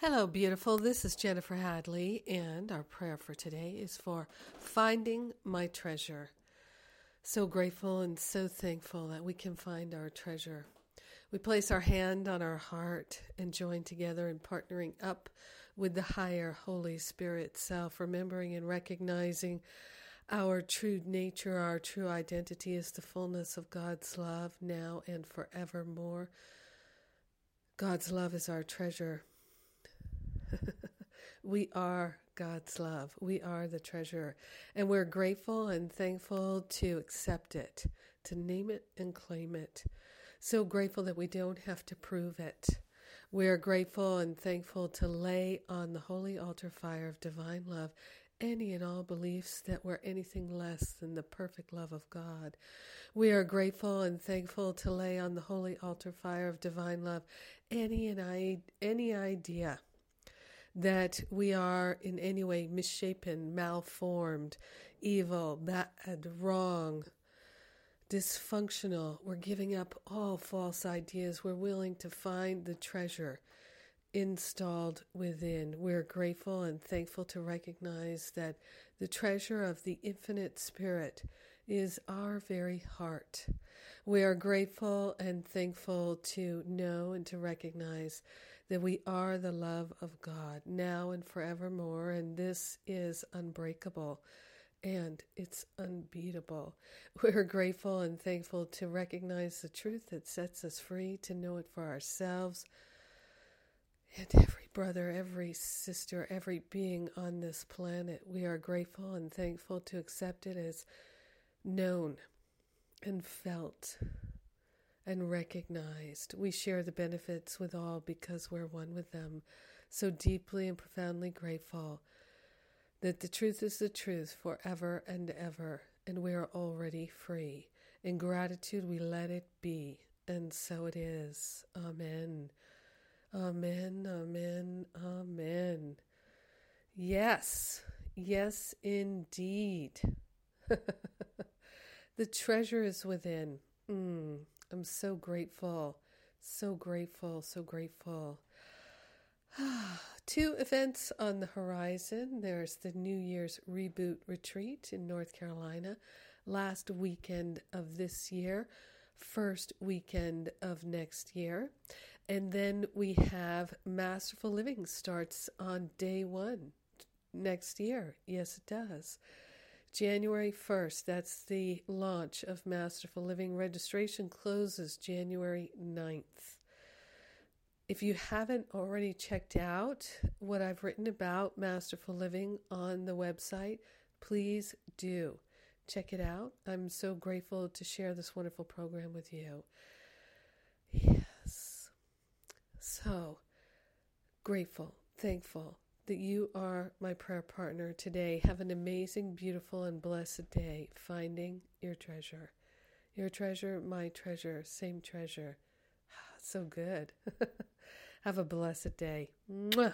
Hello, beautiful. This is Jennifer Hadley, and our prayer for today is for finding my treasure. So grateful and so thankful that we can find our treasure. We place our hand on our heart and join together in partnering up with the higher Holy Spirit self, remembering and recognizing our true nature, our true identity is the fullness of God's love now and forevermore. God's love is our treasure. We are God's love. We are the treasure. And we're grateful and thankful to accept it, to name it and claim it. So grateful that we don't have to prove it. We are grateful and thankful to lay on the holy altar fire of divine love any and all beliefs that were anything less than the perfect love of God. We are grateful and thankful to lay on the holy altar fire of divine love any and I, any idea that we are in any way misshapen, malformed, evil, bad, wrong, dysfunctional. We're giving up all false ideas. We're willing to find the treasure installed within. We're grateful and thankful to recognize that the treasure of the infinite spirit is our very heart. We are grateful and thankful to know and to recognize that we are the love of God now and forevermore, and this is unbreakable and it's unbeatable. We're grateful and thankful to recognize the truth that sets us free, to know it for ourselves. And every brother, every sister, every being on this planet, we are grateful and thankful to accept it as known and felt and recognized. We share the benefits with all because we're one with them. So deeply and profoundly grateful that the truth is the truth forever and ever, and we are already free. In gratitude, we let it be, and so it is. Amen. Amen, amen, amen. Yes, yes, indeed. the treasure is within. Mm. I'm so grateful, so grateful, so grateful. Two events on the horizon. There's the New Year's Reboot Retreat in North Carolina, last weekend of this year, first weekend of next year. And then we have Masterful Living starts on day one next year. Yes, it does. January 1st, that's the launch of Masterful Living. Registration closes January 9th. If you haven't already checked out what I've written about Masterful Living on the website, please do. Check it out. I'm so grateful to share this wonderful program with you. Yes. So grateful, thankful, that you are my prayer partner today. Have an amazing, beautiful, and blessed day finding your treasure. Your treasure, my treasure, same treasure. So good. Have a blessed day. Mwah.